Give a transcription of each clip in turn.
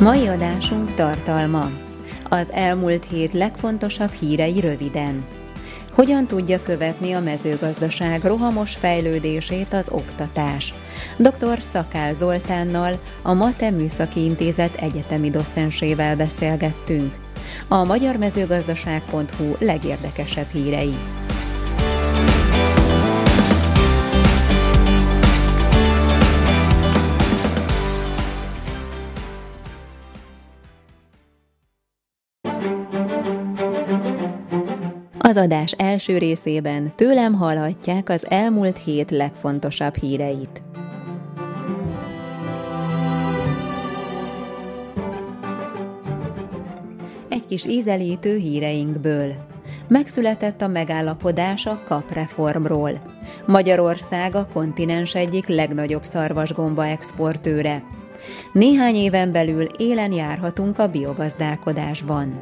Mai adásunk tartalma. Az elmúlt hét legfontosabb hírei röviden. Hogyan tudja követni a mezőgazdaság rohamos fejlődését az oktatás? Dr. Szakál Zoltánnal, a Mate Műszaki Intézet egyetemi docensével beszélgettünk. A magyarmezőgazdaság.hu legérdekesebb hírei. Az adás első részében tőlem hallhatják az elmúlt hét legfontosabb híreit. Egy kis ízelítő híreinkből. Megszületett a megállapodás a kapreformról. Magyarország a kontinens egyik legnagyobb szarvasgomba exportőre. Néhány éven belül élen járhatunk a biogazdálkodásban.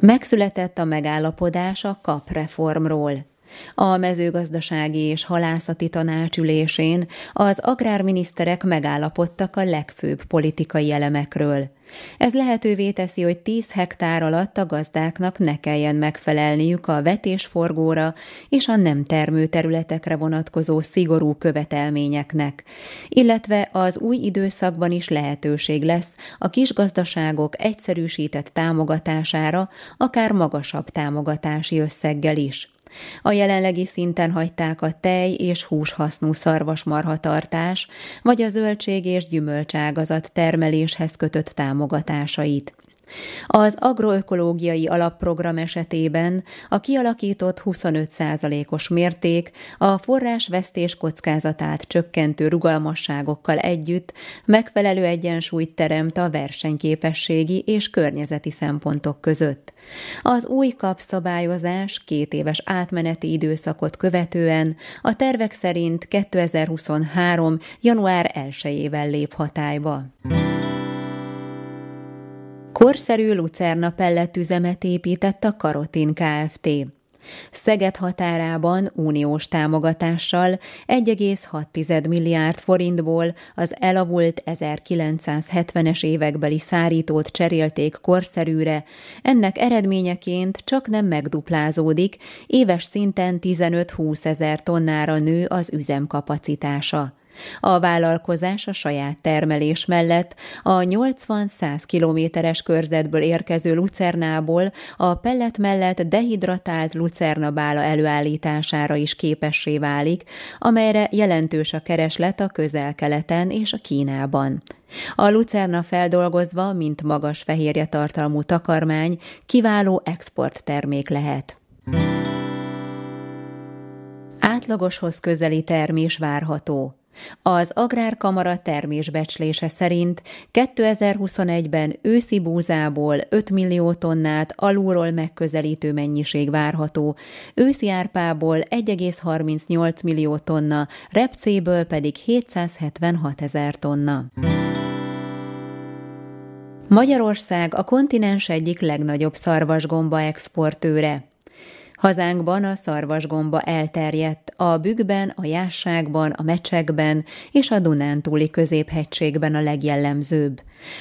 Megszületett a megállapodás a kapreformról. A mezőgazdasági és halászati tanácsülésén az agrárminiszterek megállapodtak a legfőbb politikai elemekről. Ez lehetővé teszi, hogy 10 hektár alatt a gazdáknak ne kelljen megfelelniük a vetésforgóra és a nem termő területekre vonatkozó szigorú követelményeknek, illetve az új időszakban is lehetőség lesz a kisgazdaságok egyszerűsített támogatására, akár magasabb támogatási összeggel is. A jelenlegi szinten hagyták a tej és húshasznú szarvasmarhatartás, vagy a zöldség és gyümölcságazat termeléshez kötött támogatásait. Az agroökológiai alapprogram esetében a kialakított 25%-os mérték a forrásvesztés kockázatát csökkentő rugalmasságokkal együtt megfelelő egyensúlyt teremt a versenyképességi és környezeti szempontok között. Az új kapszabályozás két éves átmeneti időszakot követően a tervek szerint 2023. január 1-ével lép hatályba. Korszerű lucerna pelletüzemet épített a Karotin Kft. Szeged határában uniós támogatással 1,6 milliárd forintból az elavult 1970-es évekbeli szárítót cserélték korszerűre, ennek eredményeként csak nem megduplázódik, éves szinten 15-20 ezer tonnára nő az üzemkapacitása. A vállalkozás a saját termelés mellett a 80-100 kilométeres körzetből érkező lucernából a pellet mellett dehidratált lucernabála előállítására is képessé válik, amelyre jelentős a kereslet a közel-keleten és a Kínában. A lucerna feldolgozva, mint magas fehérje tartalmú takarmány, kiváló exporttermék lehet. Átlagoshoz közeli termés várható. Az Agrárkamara termésbecslése szerint 2021-ben őszi búzából 5 millió tonnát alulról megközelítő mennyiség várható, őszi árpából 1,38 millió tonna, repcéből pedig 776 ezer tonna. Magyarország a kontinens egyik legnagyobb szarvasgomba exportőre. Hazánkban a szarvasgomba elterjedt, a bükkben, a jásságban, a mecsekben és a Dunántúli középhegységben a legjellemzőbb.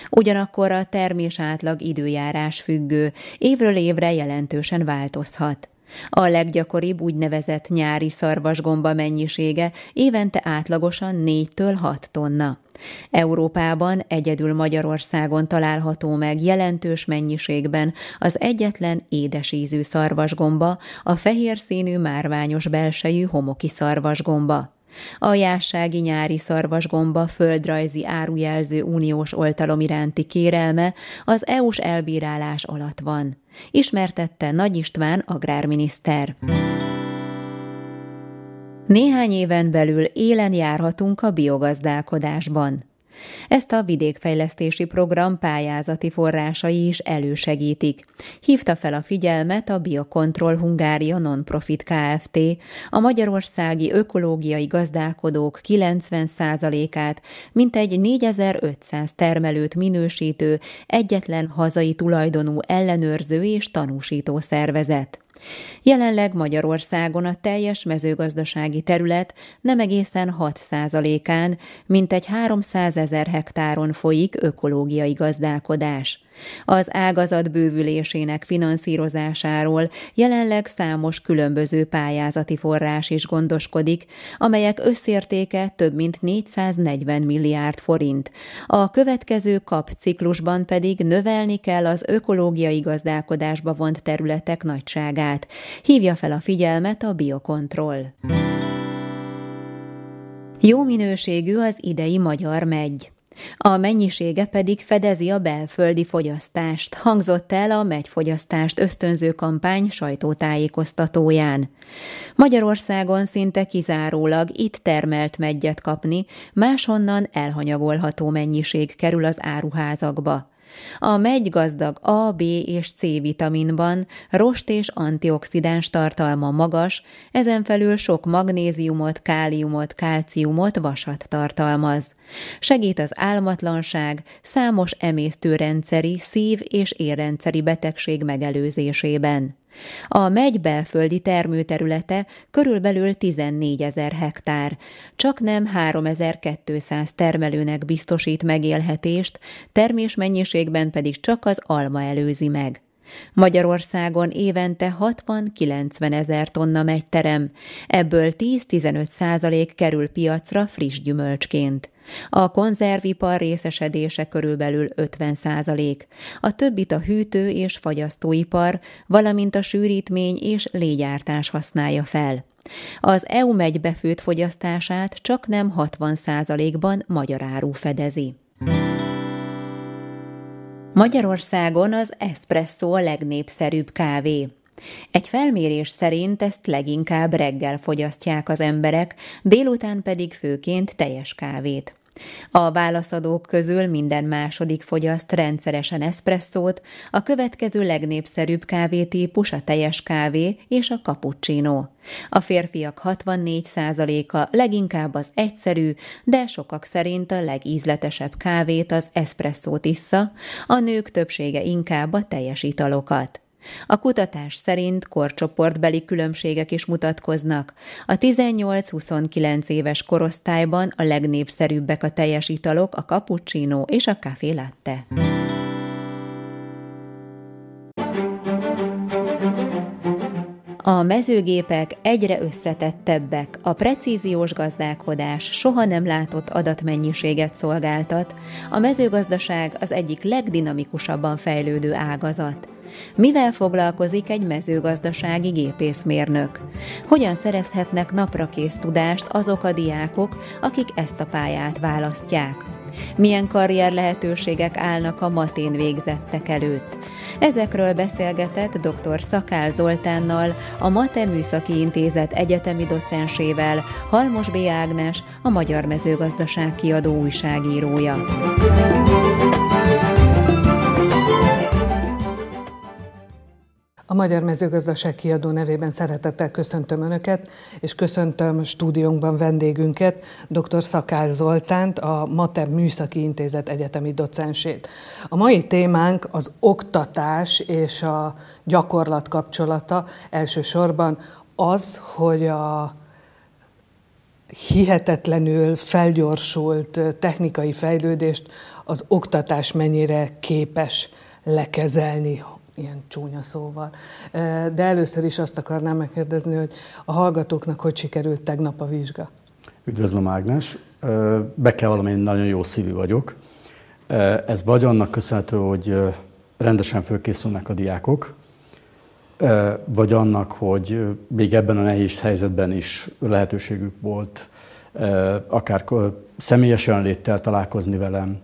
Ugyanakkor a termés átlag időjárás függő, évről évre jelentősen változhat. A leggyakoribb úgynevezett nyári szarvasgomba mennyisége évente átlagosan 4-től 6 tonna. Európában egyedül Magyarországon található meg jelentős mennyiségben az egyetlen édesízű szarvasgomba, a fehér színű márványos belsejű homoki szarvasgomba. A jássági nyári szarvasgomba földrajzi árujelző uniós oltalom iránti kérelme az EU-s elbírálás alatt van, ismertette Nagy István agrárminiszter. Néhány éven belül élen járhatunk a biogazdálkodásban. Ezt a vidékfejlesztési program pályázati forrásai is elősegítik. Hívta fel a figyelmet a Biocontrol Hungária Nonprofit Kft. A magyarországi ökológiai gazdálkodók 90%-át, mintegy 4500 termelőt minősítő, egyetlen hazai tulajdonú ellenőrző és tanúsító szervezet. Jelenleg Magyarországon a teljes mezőgazdasági terület nem egészen 6 százalékán, mintegy 300 ezer hektáron folyik ökológiai gazdálkodás. Az ágazat bővülésének finanszírozásáról jelenleg számos különböző pályázati forrás is gondoskodik, amelyek összértéke több mint 440 milliárd forint. A következő kap ciklusban pedig növelni kell az ökológiai gazdálkodásba vont területek nagyságát. Hívja fel a figyelmet a Biokontroll. Jó minőségű az idei magyar megy. A mennyisége pedig fedezi a belföldi fogyasztást, hangzott el a megyfogyasztást ösztönző kampány sajtótájékoztatóján. Magyarországon szinte kizárólag itt termelt megyet kapni, máshonnan elhanyagolható mennyiség kerül az áruházakba. A megy gazdag A, B és C vitaminban, rost és antioxidáns tartalma magas, ezen felül sok magnéziumot, káliumot, kálciumot, vasat tartalmaz. Segít az álmatlanság, számos emésztőrendszeri, szív- és érrendszeri betegség megelőzésében. A megy belföldi termőterülete körülbelül 14 ezer hektár, csak nem 3200 termelőnek biztosít megélhetést, termésmennyiségben pedig csak az alma előzi meg. Magyarországon évente 60-90 ezer tonna megy terem, ebből 10-15 százalék kerül piacra friss gyümölcsként. A konzervipar részesedése körülbelül 50 százalék, a többit a hűtő és fagyasztóipar, valamint a sűrítmény és légyártás használja fel. Az EU megy befőtt fogyasztását csak nem 60 százalékban magyar áru fedezi. Magyarországon az espresso a legnépszerűbb kávé. Egy felmérés szerint ezt leginkább reggel fogyasztják az emberek, délután pedig főként teljes kávét. A válaszadók közül minden második fogyaszt rendszeresen eszpresszót, a következő legnépszerűbb kávétípus a teljes kávé és a cappuccino. A férfiak 64%-a leginkább az egyszerű, de sokak szerint a legízletesebb kávét, az eszpresszót issza, a nők többsége inkább a teljes italokat. A kutatás szerint korcsoportbeli különbségek is mutatkoznak. A 18-29 éves korosztályban a legnépszerűbbek a teljes italok, a cappuccino és a café latte. A mezőgépek egyre összetettebbek, a precíziós gazdálkodás soha nem látott adatmennyiséget szolgáltat, a mezőgazdaság az egyik legdinamikusabban fejlődő ágazat. Mivel foglalkozik egy mezőgazdasági gépészmérnök? Hogyan szerezhetnek naprakész tudást azok a diákok, akik ezt a pályát választják? Milyen karrier lehetőségek állnak a matén végzettek előtt? Ezekről beszélgetett dr. Szakál Zoltánnal, a Mate Műszaki Intézet egyetemi docensével, Halmos B. Ágnes, a Magyar Mezőgazdaság kiadó újságírója. A Magyar Mezőgazdaság kiadó nevében szeretettel köszöntöm Önöket, és köszöntöm stúdiónkban vendégünket, dr. Szakál Zoltánt, a Mater Műszaki Intézet egyetemi docensét. A mai témánk az oktatás és a gyakorlat kapcsolata elsősorban az, hogy a hihetetlenül felgyorsult technikai fejlődést az oktatás mennyire képes lekezelni, ilyen csúnya szóval. De először is azt akarnám megkérdezni, hogy a hallgatóknak hogy sikerült tegnap a vizsga? Üdvözlöm Ágnes, be kell valami, nagyon jó szívű vagyok. Ez vagy annak köszönhető, hogy rendesen fölkészülnek a diákok, vagy annak, hogy még ebben a nehéz helyzetben is lehetőségük volt akár személyes jelenléttel találkozni velem,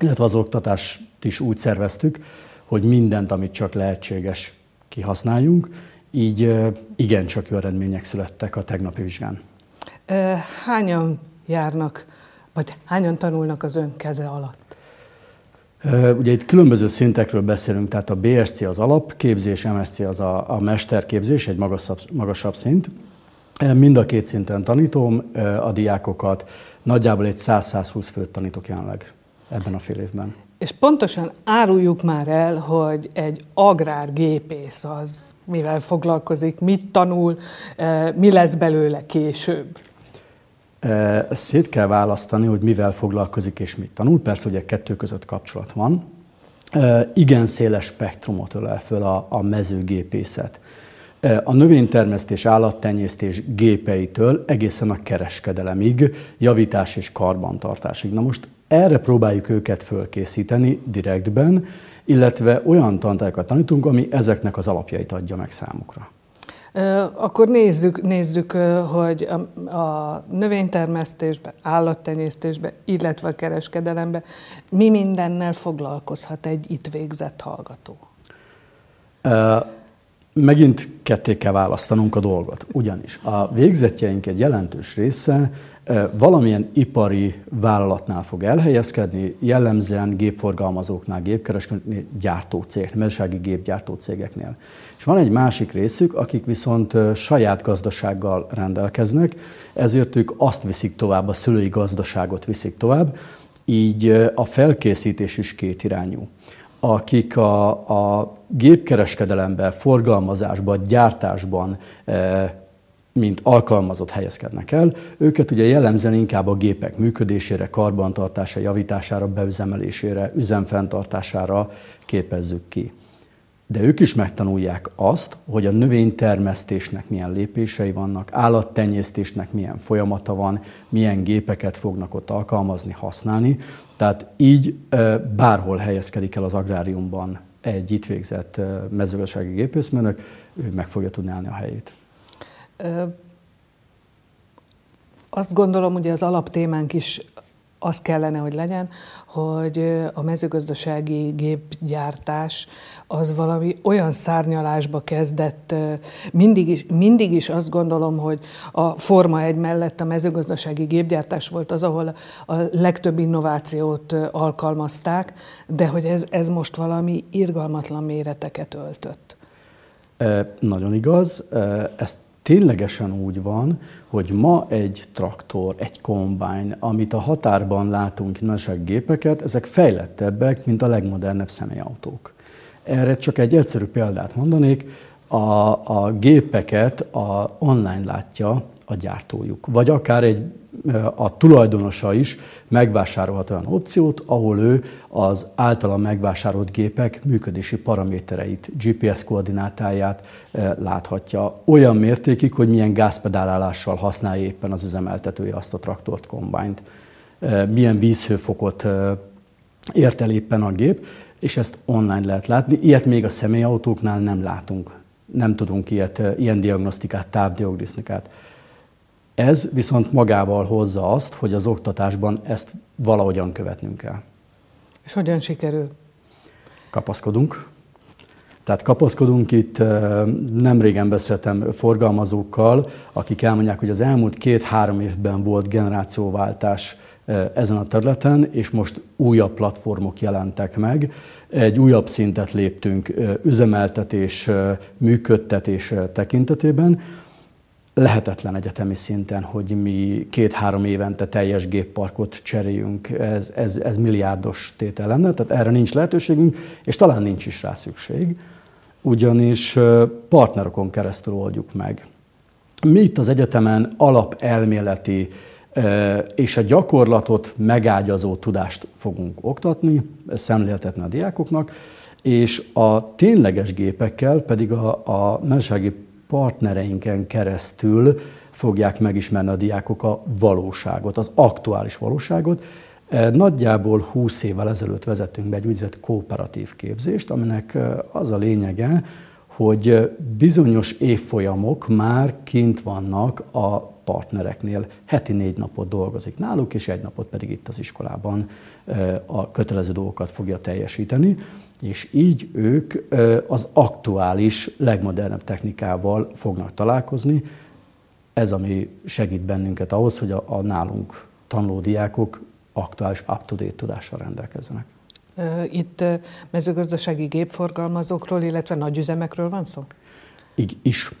illetve az oktatást is úgy szerveztük, hogy mindent, amit csak lehetséges, kihasználjunk, így igencsak jó eredmények születtek a tegnapi vizsgán. Hányan járnak, vagy hányan tanulnak az ön keze alatt? Ugye itt különböző szintekről beszélünk, tehát a BSC az alapképzés, MSC az a, a mesterképzés, egy magasabb, magasabb szint. Mind a két szinten tanítom a diákokat, nagyjából egy 100-120 főt tanítok jelenleg ebben a fél évben. És pontosan áruljuk már el, hogy egy agrárgépész az mivel foglalkozik, mit tanul, mi lesz belőle később. Szét kell választani, hogy mivel foglalkozik és mit tanul. Persze, hogy a kettő között kapcsolat van. Igen széles spektrumot ölel föl a, a mezőgépészet. A növénytermesztés, állattenyésztés gépeitől egészen a kereskedelemig, javítás és karbantartásig. Na most erre próbáljuk őket fölkészíteni direktben, illetve olyan tantárgyakat tanítunk, ami ezeknek az alapjait adja meg számukra. Akkor nézzük, nézzük hogy a növénytermesztésbe, állattenyésztésbe, illetve a kereskedelembe mi mindennel foglalkozhat egy itt végzett hallgató? Megint ketté kell választanunk a dolgot. Ugyanis a végzetjeink egy jelentős része valamilyen ipari vállalatnál fog elhelyezkedni, jellemzően gépforgalmazóknál, gépkereskedőknél, gyártócég, mezősági gépgyártó cégeknél. És van egy másik részük, akik viszont saját gazdasággal rendelkeznek, ezért ők azt viszik tovább, a szülői gazdaságot viszik tovább, így a felkészítés is kétirányú. Akik a, a gépkereskedelemben, forgalmazásban, gyártásban mint alkalmazott helyezkednek el. Őket ugye jellemzően inkább a gépek működésére, karbantartása, javítására, beüzemelésére, üzemfenntartására képezzük ki. De ők is megtanulják azt, hogy a növénytermesztésnek milyen lépései vannak, állattenyésztésnek milyen folyamata van, milyen gépeket fognak ott alkalmazni, használni. Tehát így bárhol helyezkedik el az agráriumban egy itt végzett mezőgazdasági gépészmérnök, ő meg fogja tudni állni a helyét. Azt gondolom, hogy az alaptémánk is az kellene, hogy legyen, hogy a mezőgazdasági gépgyártás az valami olyan szárnyalásba kezdett, mindig is, mindig is azt gondolom, hogy a Forma egy mellett a mezőgazdasági gépgyártás volt az, ahol a legtöbb innovációt alkalmazták, de hogy ez, ez most valami irgalmatlan méreteket öltött. E, nagyon igaz, ezt ténylegesen úgy van, hogy ma egy traktor, egy kombány, amit a határban látunk nagy gépeket, ezek fejlettebbek, mint a legmodernebb személyautók. Erre csak egy egyszerű példát mondanék, a, a gépeket a, online látja a gyártójuk, vagy akár egy a tulajdonosa is megvásárolhat olyan opciót, ahol ő az általa megvásárolt gépek működési paramétereit, GPS koordinátáját láthatja. Olyan mértékig, hogy milyen gázpedálálással használja éppen az üzemeltetője azt a traktort, kombányt, milyen vízhőfokot ért el éppen a gép, és ezt online lehet látni. Ilyet még a személyautóknál nem látunk. Nem tudunk ilyet, ilyen diagnosztikát, távdiagnosztikát ez viszont magával hozza azt, hogy az oktatásban ezt valahogyan követnünk kell. És hogyan sikerül? Kapaszkodunk. Tehát kapaszkodunk itt, nem régen beszéltem forgalmazókkal, akik elmondják, hogy az elmúlt két-három évben volt generációváltás ezen a területen, és most újabb platformok jelentek meg. Egy újabb szintet léptünk üzemeltetés, működtetés tekintetében, lehetetlen egyetemi szinten, hogy mi két-három évente teljes gépparkot cseréljünk, ez, ez, ez milliárdos tétel lenne, tehát erre nincs lehetőségünk, és talán nincs is rá szükség, ugyanis partnerokon keresztül oldjuk meg. Mi itt az egyetemen alapelméleti és a gyakorlatot megágyazó tudást fogunk oktatni, szemléltetni a diákoknak, és a tényleges gépekkel pedig a, a mezősági partnereinken keresztül fogják megismerni a diákok a valóságot, az aktuális valóságot. E, nagyjából 20 évvel ezelőtt vezettünk be egy úgynevezett kooperatív képzést, aminek e, az a lényege, hogy bizonyos évfolyamok már kint vannak a partnereknél heti négy napot dolgozik náluk, és egy napot pedig itt az iskolában a kötelező dolgokat fogja teljesíteni, és így ők az aktuális, legmodernebb technikával fognak találkozni. Ez, ami segít bennünket ahhoz, hogy a, a nálunk tanuló diákok aktuális up-to-date tudással rendelkezzenek. Itt mezőgazdasági gépforgalmazókról, illetve nagyüzemekről van szó? Így is.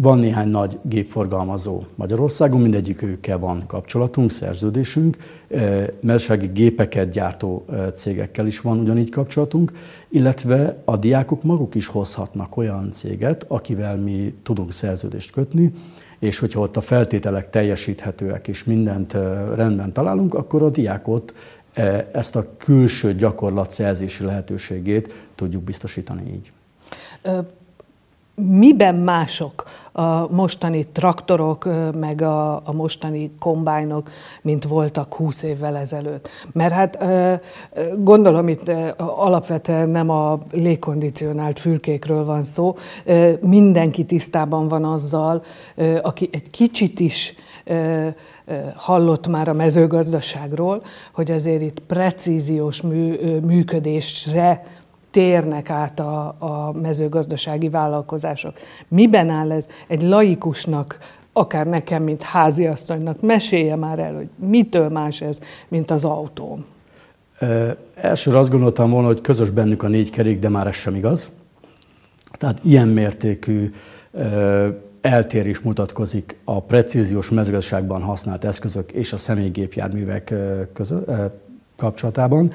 Van néhány nagy gépforgalmazó Magyarországon, mindegyikükkel van kapcsolatunk, szerződésünk. Mezőgazdasági gépeket gyártó cégekkel is van ugyanígy kapcsolatunk, illetve a diákok maguk is hozhatnak olyan céget, akivel mi tudunk szerződést kötni, és hogyha ott a feltételek teljesíthetőek és mindent rendben találunk, akkor a diákot ezt a külső gyakorlatszerzési lehetőségét tudjuk biztosítani így. Miben mások a mostani traktorok, meg a, a mostani kombájnok, mint voltak 20 évvel ezelőtt? Mert hát gondolom itt alapvetően nem a légkondicionált fülkékről van szó, mindenki tisztában van azzal, aki egy kicsit is hallott már a mezőgazdaságról, hogy azért itt precíziós mű, működésre térnek át a, a mezőgazdasági vállalkozások. Miben áll ez egy laikusnak, akár nekem, mint háziasszonynak, mesélje már el, hogy mitől más ez, mint az autó. Elsőre azt gondoltam volna, hogy közös bennük a négy kerék, de már ez sem igaz. Tehát ilyen mértékű eltérés mutatkozik a precíziós mezőgazdaságban használt eszközök és a személygépjárművek között, kapcsolatában.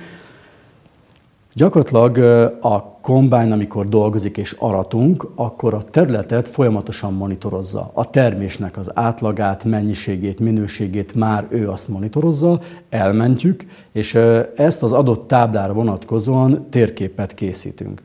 Gyakorlatilag a kombány, amikor dolgozik és aratunk, akkor a területet folyamatosan monitorozza. A termésnek az átlagát, mennyiségét, minőségét már ő azt monitorozza, elmentjük, és ezt az adott táblára vonatkozóan térképet készítünk.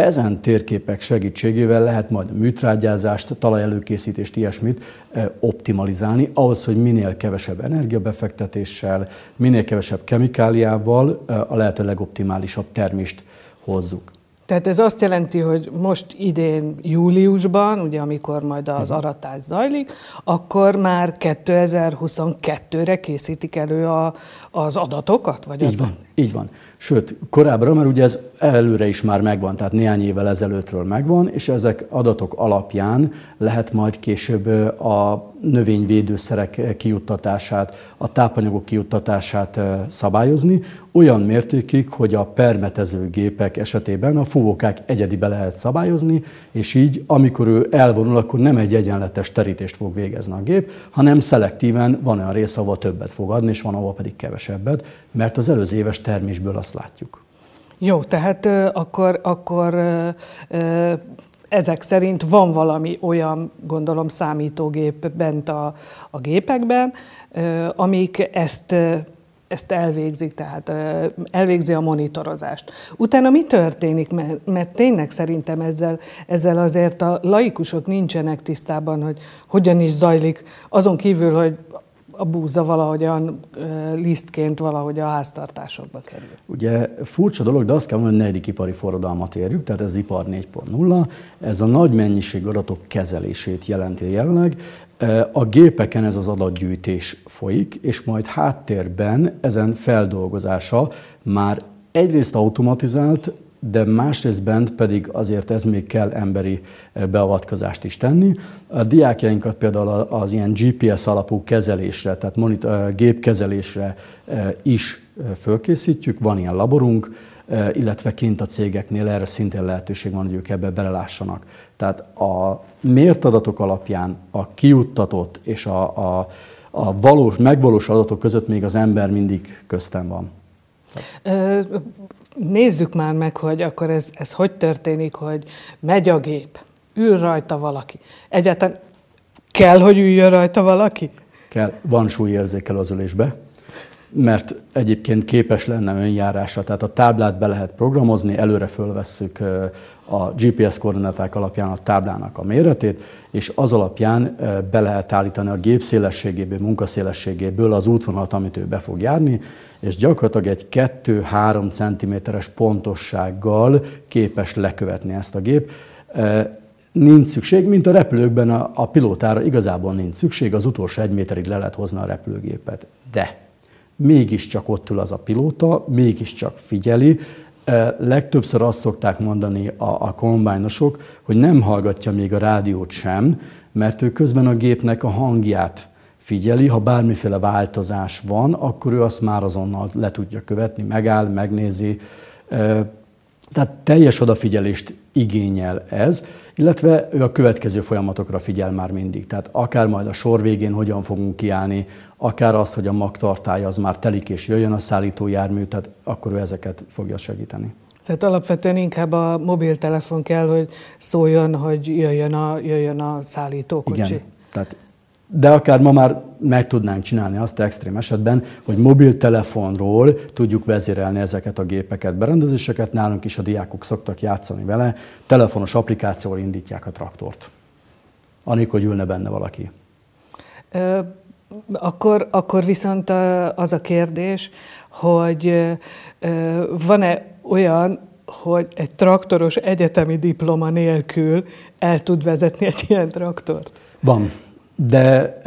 Ezen térképek segítségével lehet majd műtrágyázást, talajelőkészítést, ilyesmit eh, optimalizálni, ahhoz, hogy minél kevesebb energiabefektetéssel, minél kevesebb kemikáliával eh, a lehető legoptimálisabb termést hozzuk. Tehát ez azt jelenti, hogy most idén júliusban, ugye amikor majd az mhm. aratás zajlik, akkor már 2022-re készítik elő a, az adatokat? Vagy így van, így van. Sőt, korábbra, mert ugye ez előre is már megvan, tehát néhány évvel ezelőttről megvan, és ezek adatok alapján lehet majd később a növényvédőszerek kijuttatását, a tápanyagok kijuttatását szabályozni, olyan mértékig, hogy a permetező gépek esetében a fúvókák egyedibe lehet szabályozni, és így, amikor ő elvonul, akkor nem egy egyenletes terítést fog végezni a gép, hanem szelektíven van olyan rész, ahol többet fog adni, és van, ahol pedig kevesebbet, mert az előző éves termésből azt látjuk. Jó, tehát akkor, akkor ezek szerint van valami olyan, gondolom, számítógép bent a, a gépekben, amik ezt ezt elvégzik, tehát elvégzi a monitorozást. Utána mi történik? Mert, mert tényleg szerintem ezzel, ezzel azért a laikusok nincsenek tisztában, hogy hogyan is zajlik, azon kívül, hogy a búza valahogyan lisztként valahogy a háztartásokba kerül. Ugye furcsa dolog, de azt kell mondani, hogy negyedik ipari forradalmat érjük, tehát ez ipar 4.0, ez a nagy mennyiség adatok kezelését jelenti jelenleg. A gépeken ez az adatgyűjtés folyik, és majd háttérben ezen feldolgozása már egyrészt automatizált, de másrésztben pedig azért ez még kell emberi eh, beavatkozást is tenni. A diákjainkat például az ilyen GPS alapú kezelésre, tehát monitor, eh, gépkezelésre eh, is fölkészítjük, van ilyen laborunk, illetve kint a cégeknél erre szintén lehetőség van, hogy ők ebbe belelássanak. Tehát a mért adatok alapján a kiuttatott és a, a, a valós, megvalós adatok között még az ember mindig köztem van nézzük már meg, hogy akkor ez, ez hogy történik, hogy megy a gép, ül rajta valaki. Egyáltalán kell, hogy üljön rajta valaki? Kell. Van súlyérzékel az ülésbe, mert egyébként képes lenne önjárásra, tehát a táblát be lehet programozni, előre fölvesszük a GPS koordináták alapján a táblának a méretét, és az alapján be lehet állítani a gép szélességéből, munkaszélességéből az útvonalat, amit ő be fog járni, és gyakorlatilag egy 2-3 cm-es pontossággal képes lekövetni ezt a gép. nincs szükség, mint a repülőkben a, a pilótára igazából nincs szükség, az utolsó egy méterig le lehet hozni a repülőgépet. De mégiscsak ott ül az a pilóta, mégiscsak figyeli, Legtöbbször azt szokták mondani a, a kombájnosok, hogy nem hallgatja még a rádiót sem, mert ő közben a gépnek a hangját figyeli, ha bármiféle változás van, akkor ő azt már azonnal le tudja követni, megáll, megnézi. Tehát teljes odafigyelést igényel ez, illetve ő a következő folyamatokra figyel már mindig. Tehát akár majd a sor végén hogyan fogunk kiállni, akár azt, hogy a magtartája az már telik és jöjjön a szállítójármű, tehát akkor ő ezeket fogja segíteni. Tehát alapvetően inkább a mobiltelefon kell, hogy szóljon, hogy jöjjön a, jöjjön a szállítókocsi. Igen, tehát de akár ma már meg tudnánk csinálni azt extrém esetben, hogy mobiltelefonról tudjuk vezérelni ezeket a gépeket, berendezéseket. Nálunk is a diákok szoktak játszani vele, telefonos applikációval indítják a traktort, anélkül, hogy ülne benne valaki. Akkor, akkor viszont az a kérdés, hogy van-e olyan, hogy egy traktoros egyetemi diploma nélkül el tud vezetni egy ilyen traktort? Van, de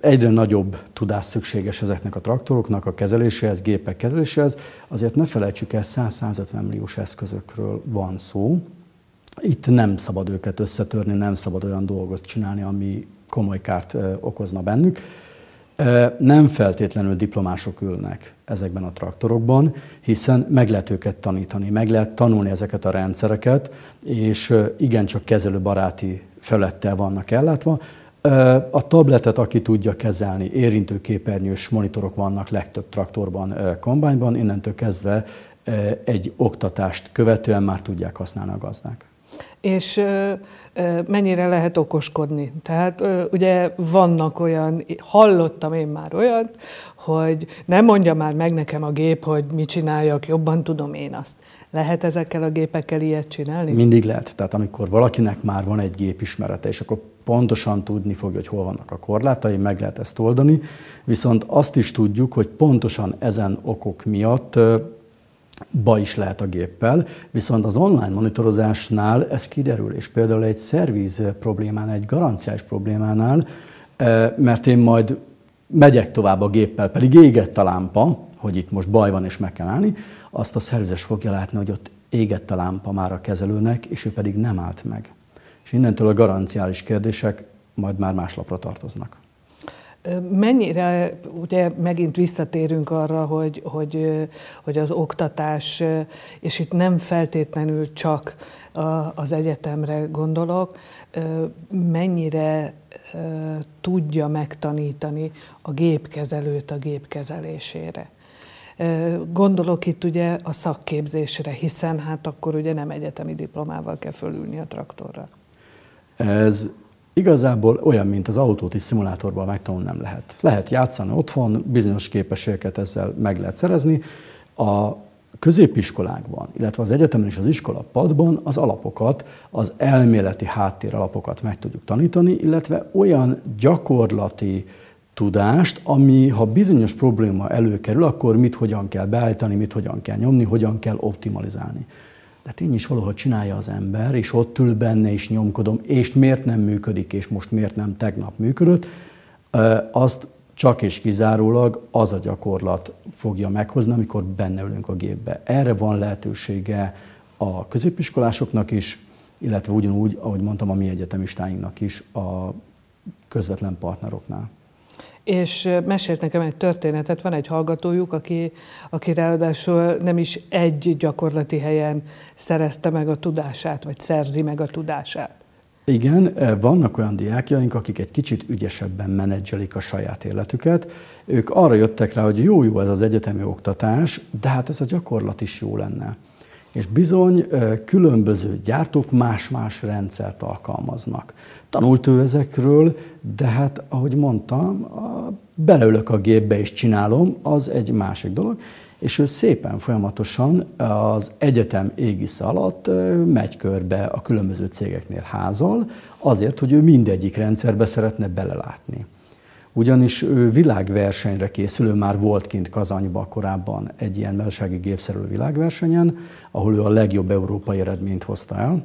egyre nagyobb tudás szükséges ezeknek a traktoroknak a kezeléséhez, gépek kezeléséhez. Azért ne felejtsük el, 100-150 milliós eszközökről van szó. Itt nem szabad őket összetörni, nem szabad olyan dolgot csinálni, ami komoly kárt okozna bennük. Nem feltétlenül diplomások ülnek ezekben a traktorokban, hiszen meg lehet őket tanítani, meg lehet tanulni ezeket a rendszereket, és igencsak kezelőbaráti felettel vannak ellátva. A tabletet, aki tudja kezelni, érintőképernyős monitorok vannak legtöbb traktorban, kombányban, innentől kezdve egy oktatást követően már tudják használni a gazdák. És mennyire lehet okoskodni? Tehát ugye vannak olyan, hallottam én már olyat, hogy nem mondja már meg nekem a gép, hogy mit csináljak, jobban tudom én azt. Lehet ezekkel a gépekkel ilyet csinálni? Mindig lehet. Tehát amikor valakinek már van egy gépismerete, és akkor pontosan tudni fogja, hogy hol vannak a korlátai, meg lehet ezt oldani. Viszont azt is tudjuk, hogy pontosan ezen okok miatt ba is lehet a géppel, viszont az online monitorozásnál ez kiderül, és például egy szerviz problémánál, egy garanciás problémánál, mert én majd megyek tovább a géppel, pedig égett a lámpa, hogy itt most baj van és meg kell állni, azt a szervizes fogja látni, hogy ott égett a lámpa már a kezelőnek, és ő pedig nem állt meg. És innentől a garanciális kérdések majd már más lapra tartoznak. Mennyire, ugye megint visszatérünk arra, hogy, hogy, hogy az oktatás, és itt nem feltétlenül csak az egyetemre gondolok, mennyire tudja megtanítani a gépkezelőt a gépkezelésére. Gondolok itt ugye a szakképzésre, hiszen hát akkor ugye nem egyetemi diplomával kell fölülni a traktorra. Ez igazából olyan, mint az autót is szimulátorban megtanulni nem lehet. Lehet játszani otthon, bizonyos képességeket ezzel meg lehet szerezni. A középiskolákban, illetve az egyetemen és az iskola padban az alapokat, az elméleti háttér alapokat meg tudjuk tanítani, illetve olyan gyakorlati tudást, ami ha bizonyos probléma előkerül, akkor mit hogyan kell beállítani, mit hogyan kell nyomni, hogyan kell optimalizálni. De tény is valahogy csinálja az ember, és ott ül benne, és nyomkodom, és miért nem működik, és most miért nem tegnap működött, azt csak és kizárólag az a gyakorlat fogja meghozni, amikor benne ülünk a gépbe. Erre van lehetősége a középiskolásoknak is, illetve ugyanúgy, ahogy mondtam, a mi egyetemistáinknak is a közvetlen partneroknál és mesélt nekem egy történetet, van egy hallgatójuk, aki, aki ráadásul nem is egy gyakorlati helyen szerezte meg a tudását, vagy szerzi meg a tudását. Igen, vannak olyan diákjaink, akik egy kicsit ügyesebben menedzselik a saját életüket. Ők arra jöttek rá, hogy jó-jó ez az egyetemi oktatás, de hát ez a gyakorlat is jó lenne. És bizony különböző gyártók más-más rendszert alkalmaznak. Tanult ő ezekről, de hát, ahogy mondtam, beleülök a gépbe és csinálom, az egy másik dolog. És ő szépen folyamatosan az egyetem égisze alatt megy körbe a különböző cégeknél házal, azért, hogy ő mindegyik rendszerbe szeretne belelátni ugyanis ő világversenyre készülő, már volt kint Kazanyba korábban egy ilyen melsági gépszerelő világversenyen, ahol ő a legjobb európai eredményt hozta el,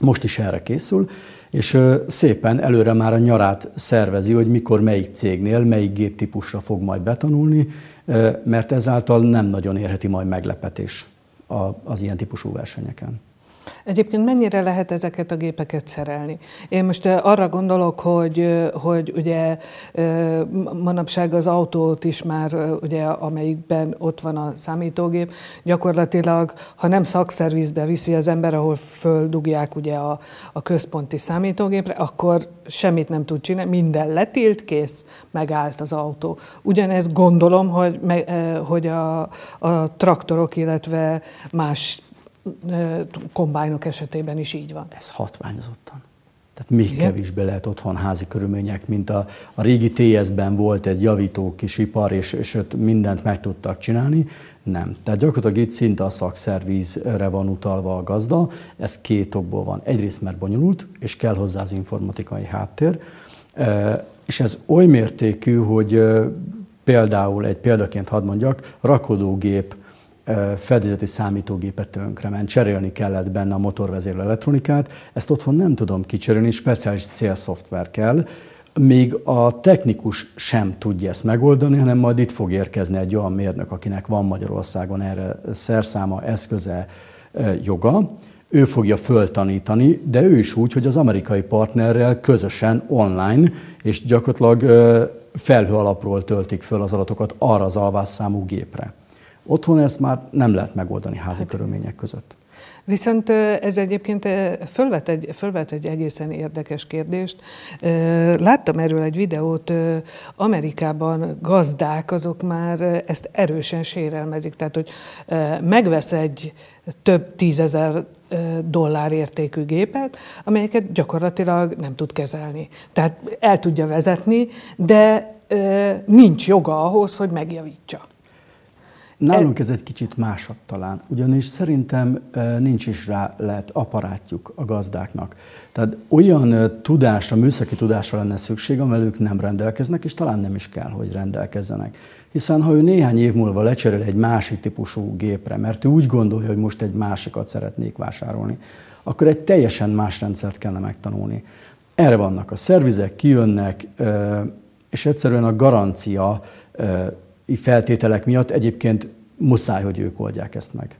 most is erre készül, és szépen előre már a nyarát szervezi, hogy mikor melyik cégnél, melyik géptípusra fog majd betanulni, mert ezáltal nem nagyon érheti majd meglepetés az ilyen típusú versenyeken. Egyébként mennyire lehet ezeket a gépeket szerelni? Én most arra gondolok, hogy, hogy ugye manapság az autót is már, ugye, amelyikben ott van a számítógép, gyakorlatilag, ha nem szakszervizbe viszi az ember, ahol földugják ugye a, a központi számítógépre, akkor semmit nem tud csinálni, minden letilt, kész, megállt az autó. Ugyanezt gondolom, hogy, hogy a, a traktorok, illetve más kombájnok esetében is így van. Ez hatványozottan. Tehát még Igen. kevésbé lehet otthon házi körülmények, mint a, a régi TS-ben volt egy javító kis ipar, és, és ott mindent meg tudtak csinálni. Nem. Tehát gyakorlatilag itt szinte a szakszervízre van utalva a gazda. Ez két okból van. Egyrészt mert bonyolult, és kell hozzá az informatikai háttér. És ez oly mértékű, hogy például egy példaként hadd mondjak, rakodógép fedélzeti számítógépet tönkrement, cserélni kellett benne a motorvezérlő elektronikát, ezt otthon nem tudom kicserélni, speciális célszoftver kell, még a technikus sem tudja ezt megoldani, hanem majd itt fog érkezni egy olyan mérnök, akinek van Magyarországon erre szerszáma, eszköze, joga, ő fogja föltanítani, de ő is úgy, hogy az amerikai partnerrel közösen online, és gyakorlatilag felhő alapról töltik föl az adatokat arra az alvásszámú gépre. Otthon ezt már nem lehet megoldani házi hát, körülmények között. Viszont ez egyébként fölvet egy, fölvet egy egészen érdekes kérdést. Láttam erről egy videót, Amerikában gazdák azok már ezt erősen sérelmezik, tehát hogy megvesz egy több tízezer dollár értékű gépet, amelyeket gyakorlatilag nem tud kezelni. Tehát el tudja vezetni, de nincs joga ahhoz, hogy megjavítsa. Nálunk ez egy kicsit másabb talán, ugyanis szerintem nincs is rá lehet aparátjuk a gazdáknak. Tehát olyan tudásra, műszaki tudásra lenne szükség, amivel ők nem rendelkeznek, és talán nem is kell, hogy rendelkezzenek. Hiszen ha ő néhány év múlva lecserél egy másik típusú gépre, mert ő úgy gondolja, hogy most egy másikat szeretnék vásárolni, akkor egy teljesen más rendszert kellene megtanulni. Erre vannak a szervizek, kijönnek, és egyszerűen a garancia feltételek miatt egyébként muszáj, hogy ők oldják ezt meg.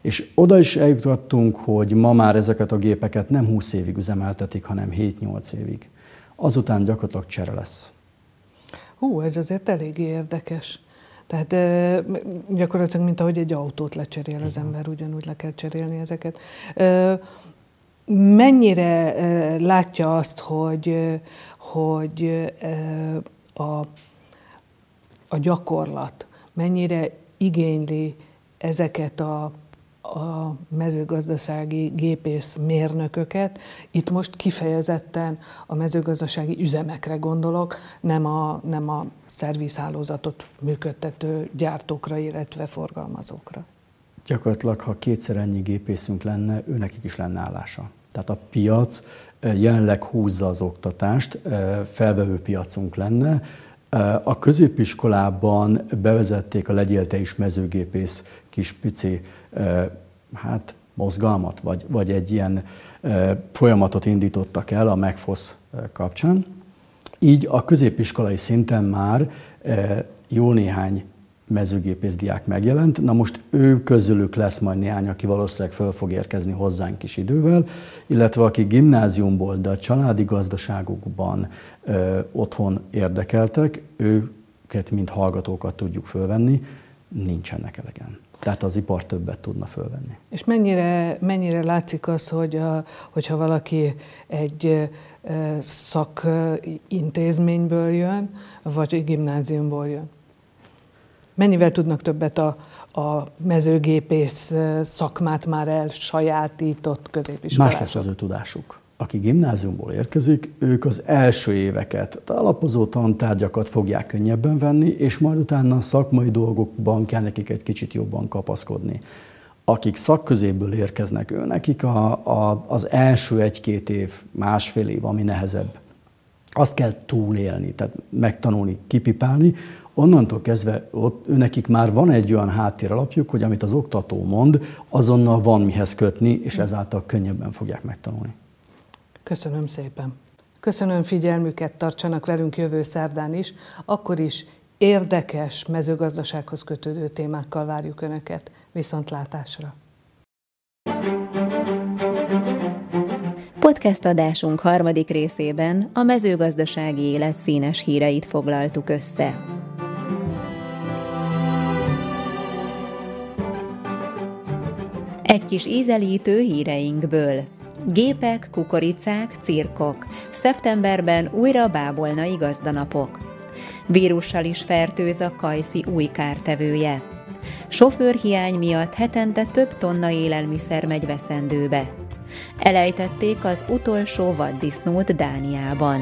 És oda is eljutottunk, hogy ma már ezeket a gépeket nem 20 évig üzemeltetik, hanem 7-8 évig. Azután gyakorlatilag csere lesz. Hú, ez azért elég érdekes. Tehát gyakorlatilag, mint ahogy egy autót lecserél az ember, ugyanúgy le kell cserélni ezeket. Mennyire látja azt, hogy, hogy a a gyakorlat mennyire igényli ezeket a, a mezőgazdasági gépész mérnököket. Itt most kifejezetten a mezőgazdasági üzemekre gondolok, nem a, nem a szervizhálózatot működtető gyártókra, illetve forgalmazókra. Gyakorlatilag, ha kétszer ennyi gépészünk lenne, ő nekik is lenne állása. Tehát a piac eh, jelenleg húzza az oktatást, eh, felvevő piacunk lenne, a középiskolában bevezették a legyél is mezőgépész kis pici hát, mozgalmat, vagy, vagy egy ilyen folyamatot indítottak el a MEGFOSZ kapcsán. Így a középiskolai szinten már jó néhány mezőgépész diák megjelent. Na most ő közülük lesz majd néhány, aki valószínűleg föl fog érkezni hozzánk kis idővel, illetve aki gimnáziumból, de a családi gazdaságokban ö, otthon érdekeltek, őket, mint hallgatókat tudjuk fölvenni, nincsenek elegen. Tehát az ipar többet tudna fölvenni. És mennyire, mennyire látszik az, hogy a, hogyha valaki egy szakintézményből jön, vagy gimnáziumból jön? Mennyivel tudnak többet a, a mezőgépész szakmát már elsajátított középiskolások? Más lesz az ő tudásuk. Aki gimnáziumból érkezik, ők az első éveket, az alapozó tantárgyakat fogják könnyebben venni, és majd utána a szakmai dolgokban kell nekik egy kicsit jobban kapaszkodni. Akik szakközéből érkeznek, ő nekik a, a, az első egy-két év, másfél év, ami nehezebb, azt kell túlélni, tehát megtanulni, kipipálni, onnantól kezdve ott, nekik már van egy olyan háttér alapjuk, hogy amit az oktató mond, azonnal van mihez kötni, és ezáltal könnyebben fogják megtanulni. Köszönöm szépen. Köszönöm figyelmüket, tartsanak velünk jövő szerdán is, akkor is érdekes mezőgazdasághoz kötődő témákkal várjuk Önöket. Viszontlátásra! Podcast adásunk harmadik részében a mezőgazdasági élet színes híreit foglaltuk össze. Egy kis ízelítő híreinkből. Gépek, kukoricák, cirkok. Szeptemberben újra bábolnai gazdanapok. Vírussal is fertőz a kajszi új kártevője. Sofőrhiány miatt hetente több tonna élelmiszer megy veszendőbe. Elejtették az utolsó vaddisznót Dániában.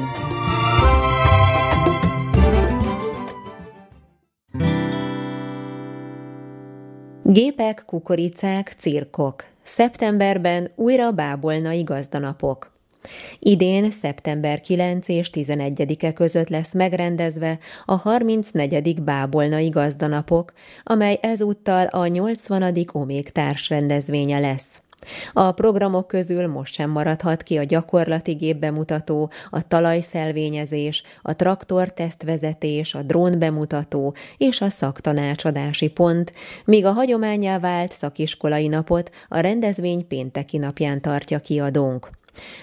Gépek, kukoricák, cirkok. Szeptemberben újra bábolnai gazdanapok. Idén szeptember 9 és 11-e között lesz megrendezve a 34. bábolnai gazdanapok, amely ezúttal a 80. Omék társrendezvénye lesz. A programok közül most sem maradhat ki a gyakorlati gépbemutató, a talajszelvényezés, a traktor tesztvezetés, a drón bemutató és a szaktanácsadási pont, míg a hagyományá vált szakiskolai napot a rendezvény pénteki napján tartja kiadónk.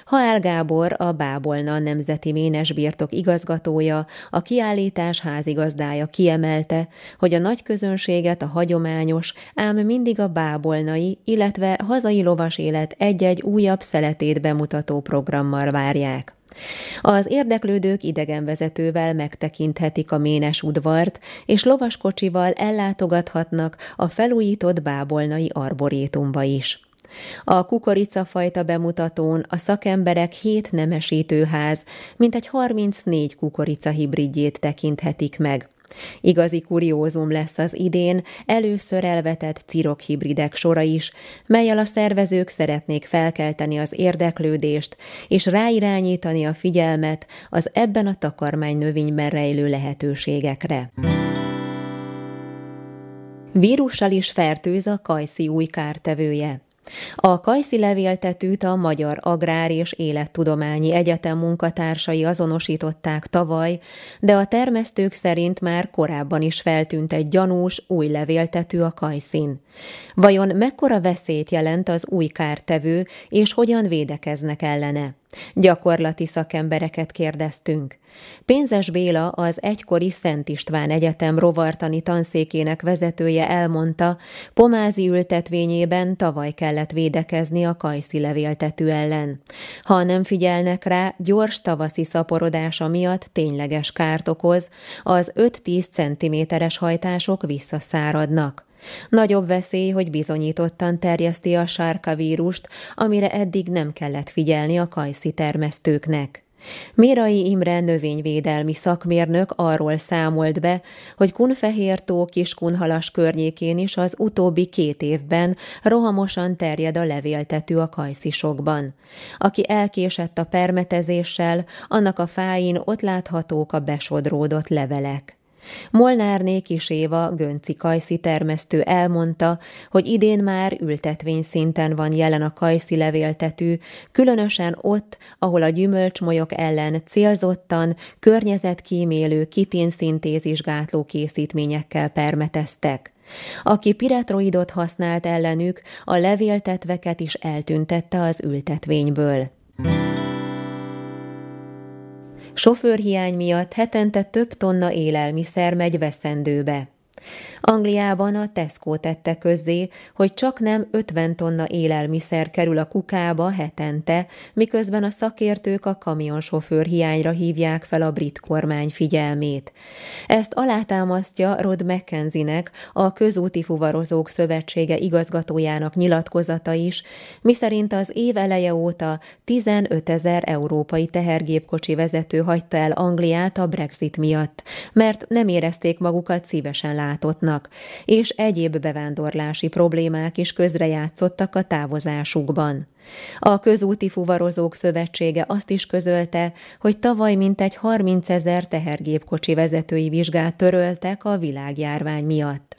Haál Gábor, a Bábolna Nemzeti Ménes Birtok igazgatója, a kiállítás házigazdája kiemelte, hogy a nagy közönséget a hagyományos, ám mindig a bábolnai, illetve hazai lovas élet egy-egy újabb szeletét bemutató programmal várják. Az érdeklődők idegenvezetővel megtekinthetik a Ménes udvart, és lovaskocsival ellátogathatnak a felújított bábolnai arborétumba is. A kukoricafajta bemutatón a szakemberek hét nemesítőház, mintegy 34 kukorica hibridjét tekinthetik meg. Igazi kuriózum lesz az idén először elvetett cirok hibridek sora is, melyel a szervezők szeretnék felkelteni az érdeklődést és ráirányítani a figyelmet az ebben a takarmány növényben rejlő lehetőségekre. Vírussal is fertőz a kajszi új kártevője. A kajszi levéltetőt a Magyar Agrár és Élettudományi Egyetem munkatársai azonosították tavaly, de a termesztők szerint már korábban is feltűnt egy gyanús új levéltető a kajszin. Vajon mekkora veszélyt jelent az új kártevő, és hogyan védekeznek ellene? Gyakorlati szakembereket kérdeztünk. Pénzes Béla, az egykori Szent István Egyetem rovartani tanszékének vezetője elmondta, pomázi ültetvényében tavaly kellett védekezni a kajszi levéltető ellen. Ha nem figyelnek rá, gyors tavaszi szaporodása miatt tényleges kárt okoz, az 5-10 cm-es hajtások visszaszáradnak. Nagyobb veszély, hogy bizonyítottan terjeszti a sárka vírust, amire eddig nem kellett figyelni a kajszi termesztőknek. Mérai Imre növényvédelmi szakmérnök arról számolt be, hogy Kunfehértó Kiskunhalas környékén is az utóbbi két évben rohamosan terjed a levéltető a kajszisokban. Aki elkésett a permetezéssel, annak a fáin ott láthatók a besodródott levelek. Molnárné Kis Éva, Gönci kajszi termesztő elmondta, hogy idén már ültetvény szinten van jelen a kajszi levéltető, különösen ott, ahol a gyümölcsmolyok ellen célzottan, környezetkímélő kiténszintézis gátló készítményekkel permeteztek. Aki piretroidot használt ellenük, a levéltetveket is eltüntette az ültetvényből. Sofőrhiány miatt hetente több tonna élelmiszer megy veszendőbe. Angliában a Tesco tette közzé, hogy csak nem 50 tonna élelmiszer kerül a kukába hetente, miközben a szakértők a kamionsofőr hiányra hívják fel a brit kormány figyelmét. Ezt alátámasztja Rod McKenzie-nek, a Közúti Fuvarozók Szövetsége igazgatójának nyilatkozata is, miszerint az év eleje óta 15 ezer európai tehergépkocsi vezető hagyta el Angliát a Brexit miatt, mert nem érezték magukat szívesen látni korlátottnak, és egyéb bevándorlási problémák is közrejátszottak a távozásukban. A Közúti Fuvarozók Szövetsége azt is közölte, hogy tavaly mintegy 30 ezer tehergépkocsi vezetői vizsgát töröltek a világjárvány miatt.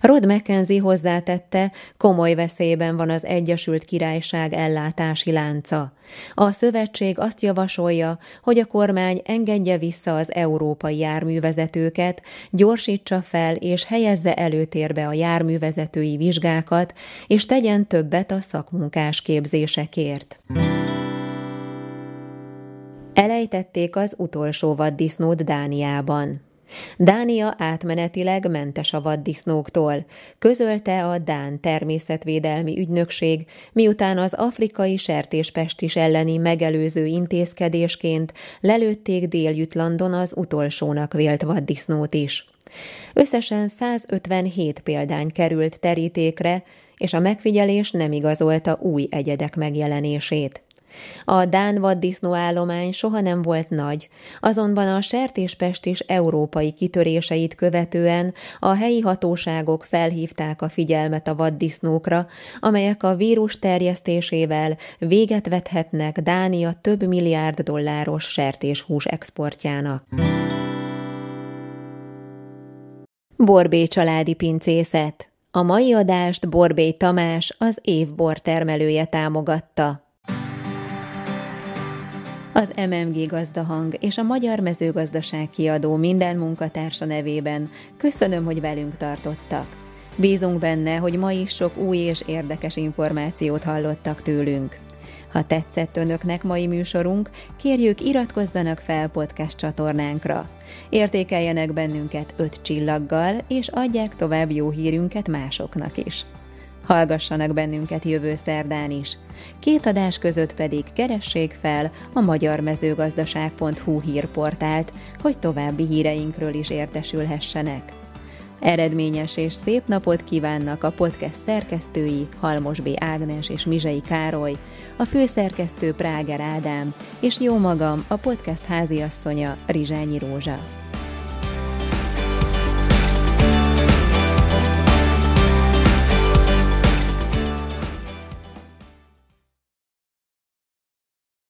Rod McKenzie hozzátette, komoly veszélyben van az Egyesült Királyság ellátási lánca. A szövetség azt javasolja, hogy a kormány engedje vissza az európai járművezetőket, gyorsítsa fel és helyezze előtérbe a járművezetői vizsgákat, és tegyen többet a szakmunkás képzésekért. Elejtették az utolsó vaddisznót Dániában. Dánia átmenetileg mentes a vaddisznóktól, közölte a Dán Természetvédelmi Ügynökség, miután az afrikai sertéspestis elleni megelőző intézkedésként lelőtték Dél-Jutlandon az utolsónak vélt vaddisznót is. Összesen 157 példány került terítékre, és a megfigyelés nem igazolta új egyedek megjelenését. A Dán vaddisznóállomány soha nem volt nagy, azonban a sertéspest és európai kitöréseit követően a helyi hatóságok felhívták a figyelmet a vaddisznókra, amelyek a vírus terjesztésével véget vethetnek Dánia több milliárd dolláros sertéshús exportjának. Borbé családi pincészet a mai adást Borbé Tamás, az évbor termelője támogatta. Az MMG Gazdahang és a Magyar Mezőgazdaság kiadó minden munkatársa nevében köszönöm, hogy velünk tartottak. Bízunk benne, hogy ma is sok új és érdekes információt hallottak tőlünk. Ha tetszett önöknek mai műsorunk, kérjük iratkozzanak fel podcast csatornánkra. Értékeljenek bennünket öt csillaggal, és adják tovább jó hírünket másoknak is. Hallgassanak bennünket jövő szerdán is. Két adás között pedig keressék fel a magyarmezőgazdaság.hu hírportált, hogy további híreinkről is értesülhessenek. Eredményes és szép napot kívánnak a podcast szerkesztői Halmos B. Ágnes és Mizsei Károly, a főszerkesztő Práger Ádám, és jó magam, a podcast háziasszonya Rizsányi Rózsa.